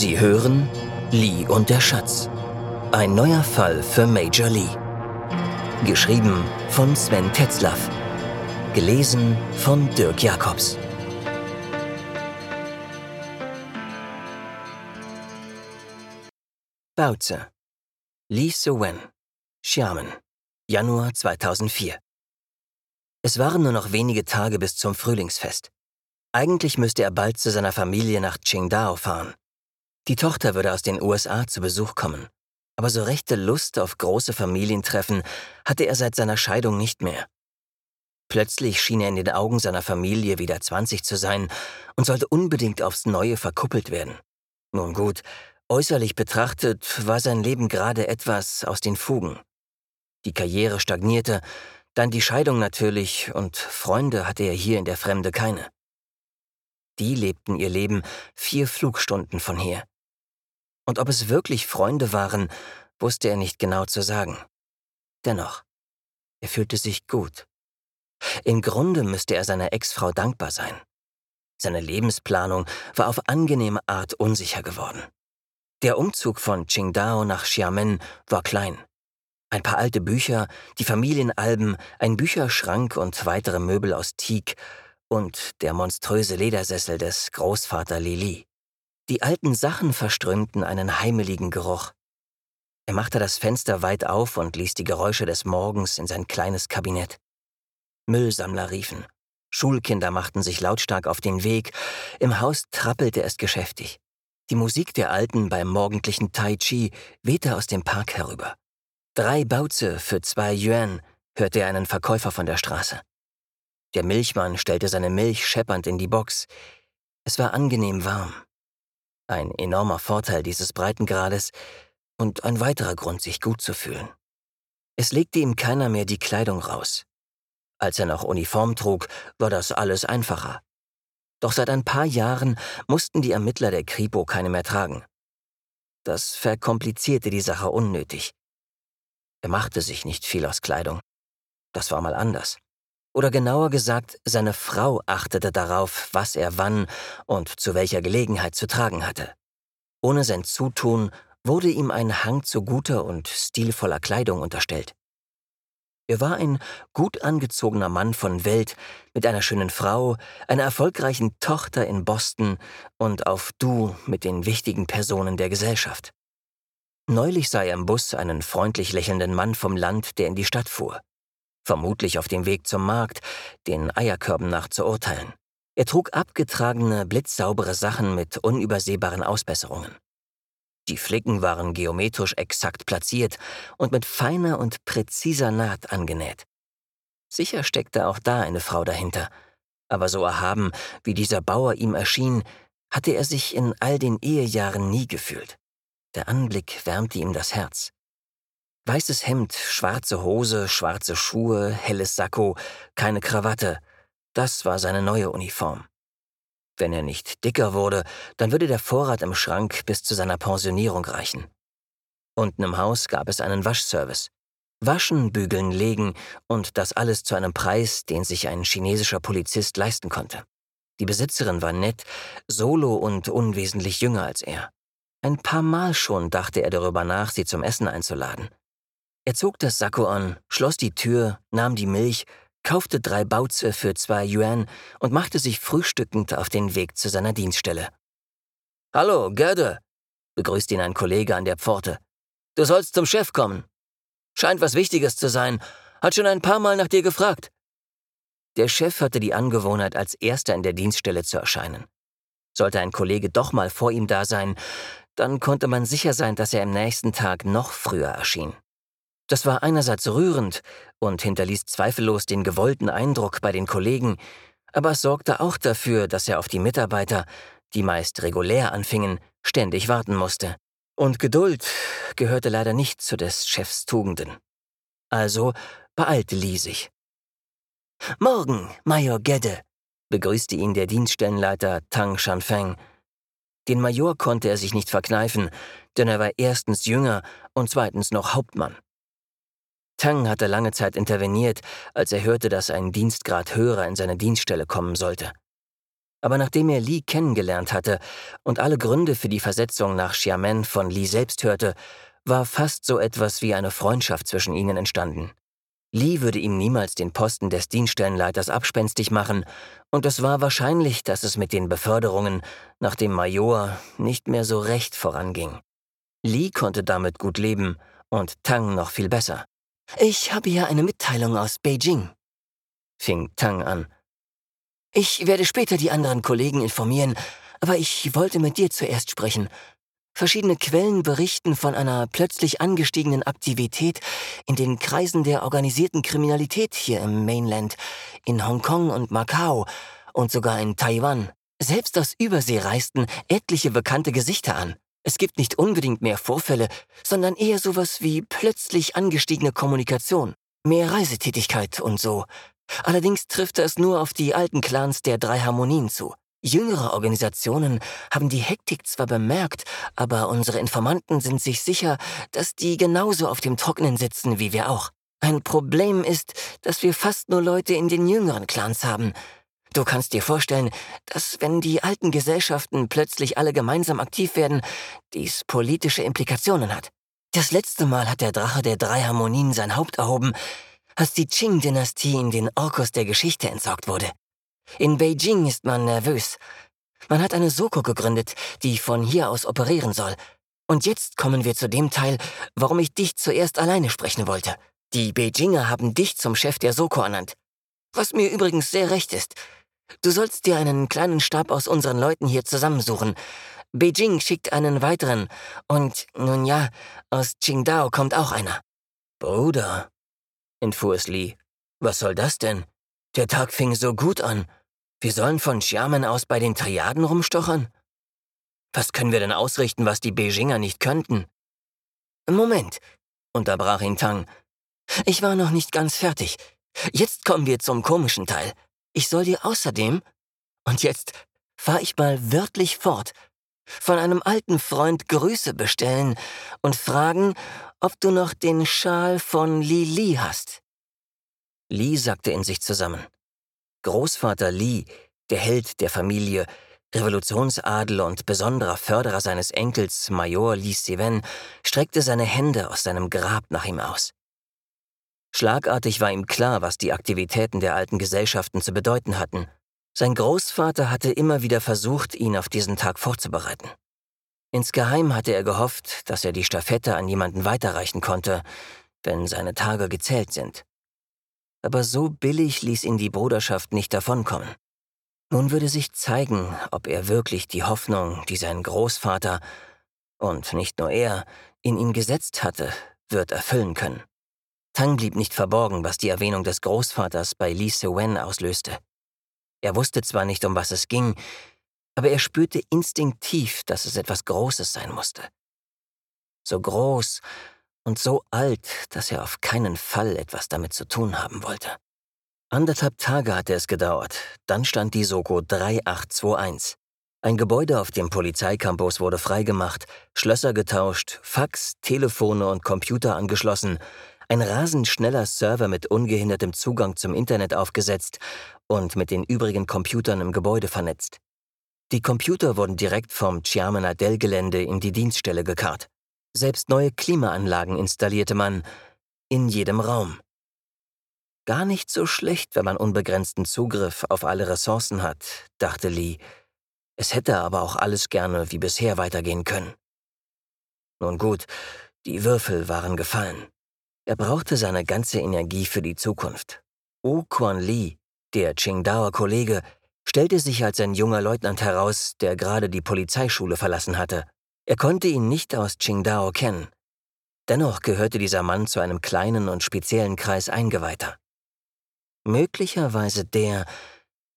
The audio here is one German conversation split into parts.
Sie hören Lee und der Schatz. Ein neuer Fall für Major Lee. Geschrieben von Sven Tetzlaff. Gelesen von Dirk Jacobs. Bauze. Lee So-wen. Xiamen. Januar 2004. Es waren nur noch wenige Tage bis zum Frühlingsfest. Eigentlich müsste er bald zu seiner Familie nach Qingdao fahren. Die Tochter würde aus den USA zu Besuch kommen. Aber so rechte Lust auf große Familientreffen hatte er seit seiner Scheidung nicht mehr. Plötzlich schien er in den Augen seiner Familie wieder 20 zu sein und sollte unbedingt aufs Neue verkuppelt werden. Nun gut, äußerlich betrachtet war sein Leben gerade etwas aus den Fugen. Die Karriere stagnierte, dann die Scheidung natürlich und Freunde hatte er hier in der Fremde keine. Die lebten ihr Leben vier Flugstunden von hier. Und ob es wirklich Freunde waren, wusste er nicht genau zu sagen. Dennoch, er fühlte sich gut. Im Grunde müsste er seiner Ex-Frau dankbar sein. Seine Lebensplanung war auf angenehme Art unsicher geworden. Der Umzug von Qingdao nach Xiamen war klein. Ein paar alte Bücher, die Familienalben, ein Bücherschrank und weitere Möbel aus Teak und der monströse Ledersessel des Großvater Lili. Die alten Sachen verströmten einen heimeligen Geruch. Er machte das Fenster weit auf und ließ die Geräusche des Morgens in sein kleines Kabinett. Müllsammler riefen. Schulkinder machten sich lautstark auf den Weg. Im Haus trappelte es geschäftig. Die Musik der Alten beim morgendlichen Tai Chi wehte aus dem Park herüber. Drei Bauze für zwei Yuan, hörte er einen Verkäufer von der Straße. Der Milchmann stellte seine Milch scheppernd in die Box. Es war angenehm warm. Ein enormer Vorteil dieses Breitengrades und ein weiterer Grund, sich gut zu fühlen. Es legte ihm keiner mehr die Kleidung raus. Als er noch Uniform trug, war das alles einfacher. Doch seit ein paar Jahren mussten die Ermittler der Kripo keine mehr tragen. Das verkomplizierte die Sache unnötig. Er machte sich nicht viel aus Kleidung. Das war mal anders. Oder genauer gesagt, seine Frau achtete darauf, was er wann und zu welcher Gelegenheit zu tragen hatte. Ohne sein Zutun wurde ihm ein Hang zu guter und stilvoller Kleidung unterstellt. Er war ein gut angezogener Mann von Welt mit einer schönen Frau, einer erfolgreichen Tochter in Boston und auf Du mit den wichtigen Personen der Gesellschaft. Neulich sah er im Bus einen freundlich lächelnden Mann vom Land, der in die Stadt fuhr vermutlich auf dem Weg zum Markt, den Eierkörben nach zu urteilen. Er trug abgetragene, blitzsaubere Sachen mit unübersehbaren Ausbesserungen. Die Flicken waren geometrisch exakt platziert und mit feiner und präziser Naht angenäht. Sicher steckte auch da eine Frau dahinter, aber so erhaben, wie dieser Bauer ihm erschien, hatte er sich in all den Ehejahren nie gefühlt. Der Anblick wärmte ihm das Herz. Weißes Hemd, schwarze Hose, schwarze Schuhe, helles Sakko, keine Krawatte. Das war seine neue Uniform. Wenn er nicht dicker wurde, dann würde der Vorrat im Schrank bis zu seiner Pensionierung reichen. Unten im Haus gab es einen Waschservice. Waschen, bügeln, legen und das alles zu einem Preis, den sich ein chinesischer Polizist leisten konnte. Die Besitzerin war nett, solo und unwesentlich jünger als er. Ein paar Mal schon dachte er darüber nach, sie zum Essen einzuladen. Er zog das Sakko an, schloss die Tür, nahm die Milch, kaufte drei Bauze für zwei Yuan und machte sich frühstückend auf den Weg zu seiner Dienststelle. Hallo, Gerda, begrüßte ihn ein Kollege an der Pforte. Du sollst zum Chef kommen. Scheint was Wichtiges zu sein. Hat schon ein paar Mal nach dir gefragt. Der Chef hatte die Angewohnheit, als erster in der Dienststelle zu erscheinen. Sollte ein Kollege doch mal vor ihm da sein, dann konnte man sicher sein, dass er am nächsten Tag noch früher erschien. Das war einerseits rührend und hinterließ zweifellos den gewollten Eindruck bei den Kollegen, aber es sorgte auch dafür, dass er auf die Mitarbeiter, die meist regulär anfingen, ständig warten musste. Und Geduld gehörte leider nicht zu des Chefs Tugenden. Also beeilte Lee sich. Morgen, Major Gedde, begrüßte ihn der Dienststellenleiter Tang Shanfeng. Den Major konnte er sich nicht verkneifen, denn er war erstens jünger und zweitens noch Hauptmann. Tang hatte lange Zeit interveniert, als er hörte, dass ein Dienstgrad höherer in seine Dienststelle kommen sollte. Aber nachdem er Lee kennengelernt hatte und alle Gründe für die Versetzung nach Xiamen von Lee selbst hörte, war fast so etwas wie eine Freundschaft zwischen ihnen entstanden. Lee würde ihm niemals den Posten des Dienststellenleiters abspenstig machen, und es war wahrscheinlich, dass es mit den Beförderungen nach dem Major nicht mehr so recht voranging. Lee konnte damit gut leben und Tang noch viel besser. Ich habe hier eine Mitteilung aus Beijing, fing Tang an. Ich werde später die anderen Kollegen informieren, aber ich wollte mit dir zuerst sprechen. Verschiedene Quellen berichten von einer plötzlich angestiegenen Aktivität in den Kreisen der organisierten Kriminalität hier im Mainland, in Hongkong und Macau und sogar in Taiwan. Selbst aus Übersee reisten etliche bekannte Gesichter an. Es gibt nicht unbedingt mehr Vorfälle, sondern eher sowas wie plötzlich angestiegene Kommunikation, mehr Reisetätigkeit und so. Allerdings trifft es nur auf die alten Clans der drei Harmonien zu. Jüngere Organisationen haben die Hektik zwar bemerkt, aber unsere Informanten sind sich sicher, dass die genauso auf dem Trockenen sitzen wie wir auch. Ein Problem ist, dass wir fast nur Leute in den jüngeren Clans haben. Du kannst dir vorstellen, dass wenn die alten Gesellschaften plötzlich alle gemeinsam aktiv werden, dies politische Implikationen hat. Das letzte Mal hat der Drache der drei Harmonien sein Haupt erhoben, als die Qing-Dynastie in den Orkus der Geschichte entsorgt wurde. In Beijing ist man nervös. Man hat eine Soko gegründet, die von hier aus operieren soll. Und jetzt kommen wir zu dem Teil, warum ich dich zuerst alleine sprechen wollte. Die Beijinger haben dich zum Chef der Soko ernannt. Was mir übrigens sehr recht ist. Du sollst dir einen kleinen Stab aus unseren Leuten hier zusammensuchen. Beijing schickt einen weiteren. Und, nun ja, aus Qingdao kommt auch einer. Bruder, entfuhr es Li. Was soll das denn? Der Tag fing so gut an. Wir sollen von Xiamen aus bei den Triaden rumstochern? Was können wir denn ausrichten, was die Beijinger nicht könnten? Moment, unterbrach ihn Tang. Ich war noch nicht ganz fertig. Jetzt kommen wir zum komischen Teil. Ich soll dir außerdem, und jetzt fahr ich mal wörtlich fort, von einem alten Freund Grüße bestellen und fragen, ob du noch den Schal von Li Li hast. Li sackte in sich zusammen. Großvater Li, der Held der Familie, Revolutionsadel und besonderer Förderer seines Enkels Major Li Seven, streckte seine Hände aus seinem Grab nach ihm aus. Schlagartig war ihm klar, was die Aktivitäten der alten Gesellschaften zu bedeuten hatten. Sein Großvater hatte immer wieder versucht, ihn auf diesen Tag vorzubereiten. Insgeheim hatte er gehofft, dass er die Stafette an jemanden weiterreichen konnte, wenn seine Tage gezählt sind aber so billig ließ ihn die Bruderschaft nicht davonkommen. Nun würde sich zeigen, ob er wirklich die Hoffnung, die sein Großvater und nicht nur er in ihn gesetzt hatte, wird erfüllen können. Tang blieb nicht verborgen, was die Erwähnung des Großvaters bei Li Sewen auslöste. Er wusste zwar nicht, um was es ging, aber er spürte instinktiv, dass es etwas Großes sein musste. So groß, und so alt, dass er auf keinen Fall etwas damit zu tun haben wollte. Anderthalb Tage hatte es gedauert, dann stand die Soko 3821. Ein Gebäude auf dem Polizeicampus wurde freigemacht, Schlösser getauscht, Fax, Telefone und Computer angeschlossen, ein rasend schneller Server mit ungehindertem Zugang zum Internet aufgesetzt und mit den übrigen Computern im Gebäude vernetzt. Die Computer wurden direkt vom Chiamana Dell-Gelände in die Dienststelle gekarrt. Selbst neue Klimaanlagen installierte man in jedem Raum. Gar nicht so schlecht, wenn man unbegrenzten Zugriff auf alle Ressourcen hat, dachte Lee. Es hätte aber auch alles gerne wie bisher weitergehen können. Nun gut, die Würfel waren gefallen. Er brauchte seine ganze Energie für die Zukunft. Wu Quan Li, der Qingdaoer Kollege, stellte sich als ein junger Leutnant heraus, der gerade die Polizeischule verlassen hatte. Er konnte ihn nicht aus Qingdao kennen. Dennoch gehörte dieser Mann zu einem kleinen und speziellen Kreis Eingeweihter. Möglicherweise der,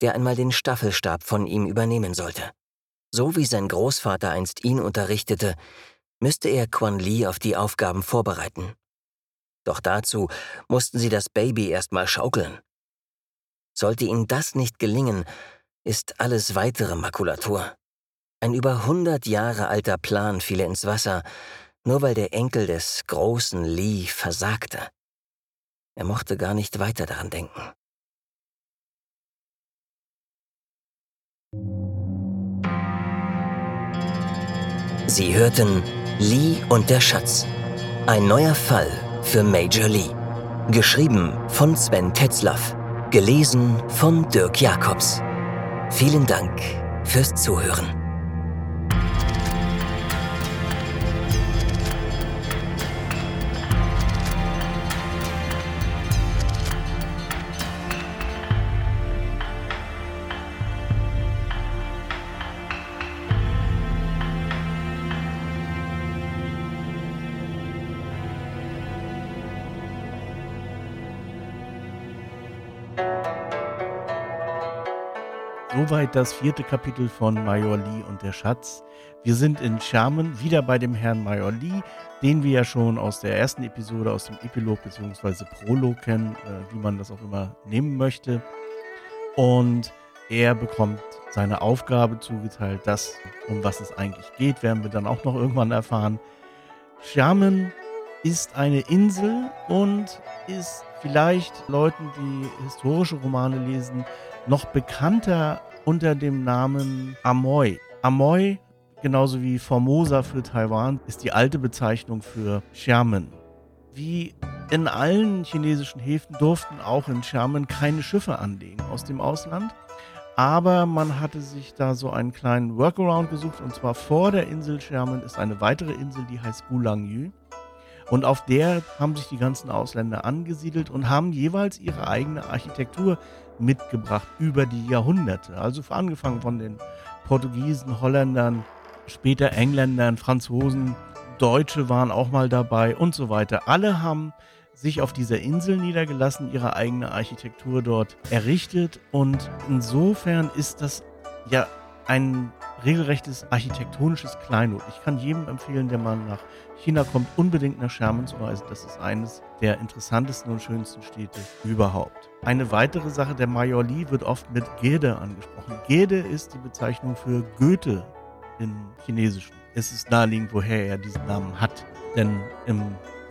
der einmal den Staffelstab von ihm übernehmen sollte. So wie sein Großvater einst ihn unterrichtete, müsste er Quan Li auf die Aufgaben vorbereiten. Doch dazu mussten sie das Baby erstmal schaukeln. Sollte ihnen das nicht gelingen, ist alles weitere Makulatur. Ein über 100 Jahre alter Plan fiel ins Wasser, nur weil der Enkel des großen Lee versagte. Er mochte gar nicht weiter daran denken. Sie hörten Lee und der Schatz. Ein neuer Fall für Major Lee. Geschrieben von Sven Tetzlaff. Gelesen von Dirk Jacobs. Vielen Dank fürs Zuhören. Soweit das vierte Kapitel von Major Lee und der Schatz. Wir sind in Sherman wieder bei dem Herrn Major Lee, den wir ja schon aus der ersten Episode, aus dem Epilog bzw. Prolog kennen, äh, wie man das auch immer nehmen möchte. Und er bekommt seine Aufgabe zugeteilt. Das, um was es eigentlich geht, werden wir dann auch noch irgendwann erfahren. Sherman ist eine Insel und ist vielleicht Leuten, die historische Romane lesen, noch bekannter unter dem Namen Amoy. Amoy, genauso wie Formosa für Taiwan, ist die alte Bezeichnung für Sherman. Wie in allen chinesischen Häfen durften auch in Sherman keine Schiffe anlegen aus dem Ausland. Aber man hatte sich da so einen kleinen Workaround gesucht und zwar vor der Insel Sherman ist eine weitere Insel, die heißt Bulangyu. Und auf der haben sich die ganzen Ausländer angesiedelt und haben jeweils ihre eigene Architektur mitgebracht über die Jahrhunderte. Also angefangen von den Portugiesen, Holländern, später Engländern, Franzosen, Deutsche waren auch mal dabei und so weiter. Alle haben sich auf dieser Insel niedergelassen, ihre eigene Architektur dort errichtet und insofern ist das ja ein regelrechtes architektonisches Kleinod. Ich kann jedem empfehlen, der mal nach China kommt, unbedingt nach Sherman zu reisen. Das ist eines der interessantesten und schönsten Städte überhaupt. Eine weitere Sache, der Major Li wird oft mit Gede angesprochen. Gede ist die Bezeichnung für Goethe im Chinesischen. Es ist naheliegend, woher er diesen Namen hat. Denn im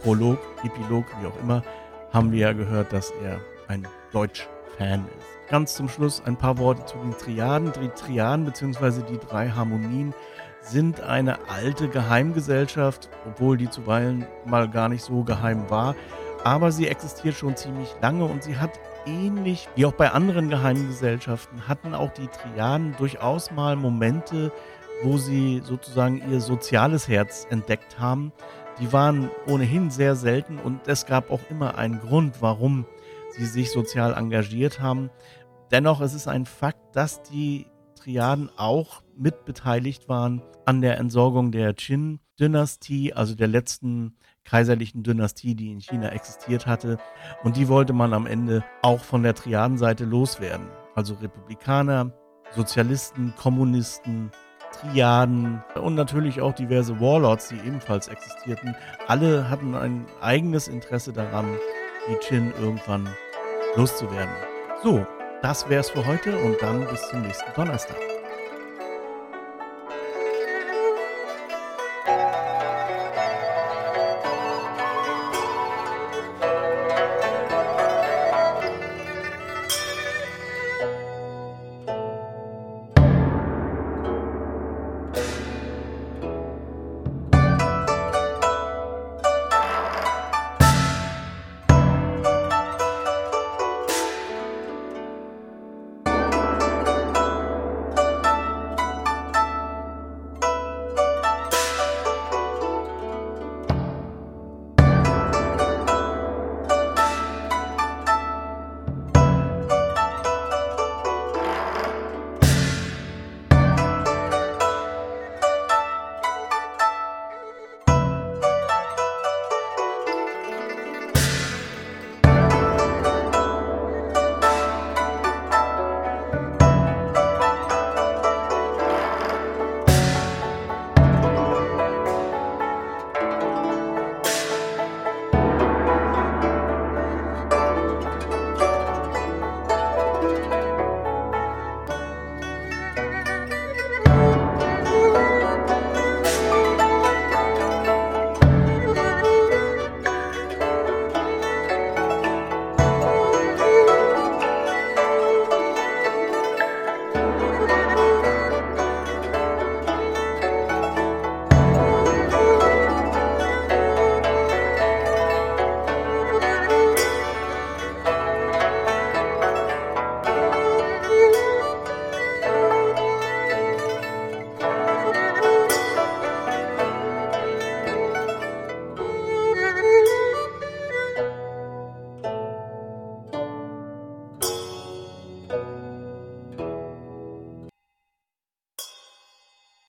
Prolog, Epilog, wie auch immer, haben wir ja gehört, dass er ein Deutsch-Fan ist. Ganz zum Schluss ein paar Worte zu den Triaden. Die Triaden bzw. die drei Harmonien sind eine alte Geheimgesellschaft, obwohl die zuweilen mal gar nicht so geheim war. Aber sie existiert schon ziemlich lange und sie hat ähnlich wie auch bei anderen Geheimgesellschaften, hatten auch die Triaden durchaus mal Momente, wo sie sozusagen ihr soziales Herz entdeckt haben. Die waren ohnehin sehr selten und es gab auch immer einen Grund, warum sie sich sozial engagiert haben. Dennoch ist es ein Fakt, dass die Triaden auch mitbeteiligt waren an der Entsorgung der Qin-Dynastie, also der letzten kaiserlichen Dynastie, die in China existiert hatte. Und die wollte man am Ende auch von der Triadenseite loswerden. Also Republikaner, Sozialisten, Kommunisten, Triaden und natürlich auch diverse Warlords, die ebenfalls existierten. Alle hatten ein eigenes Interesse daran, die Qin irgendwann loszuwerden. So, das wär's für heute und dann bis zum nächsten Donnerstag.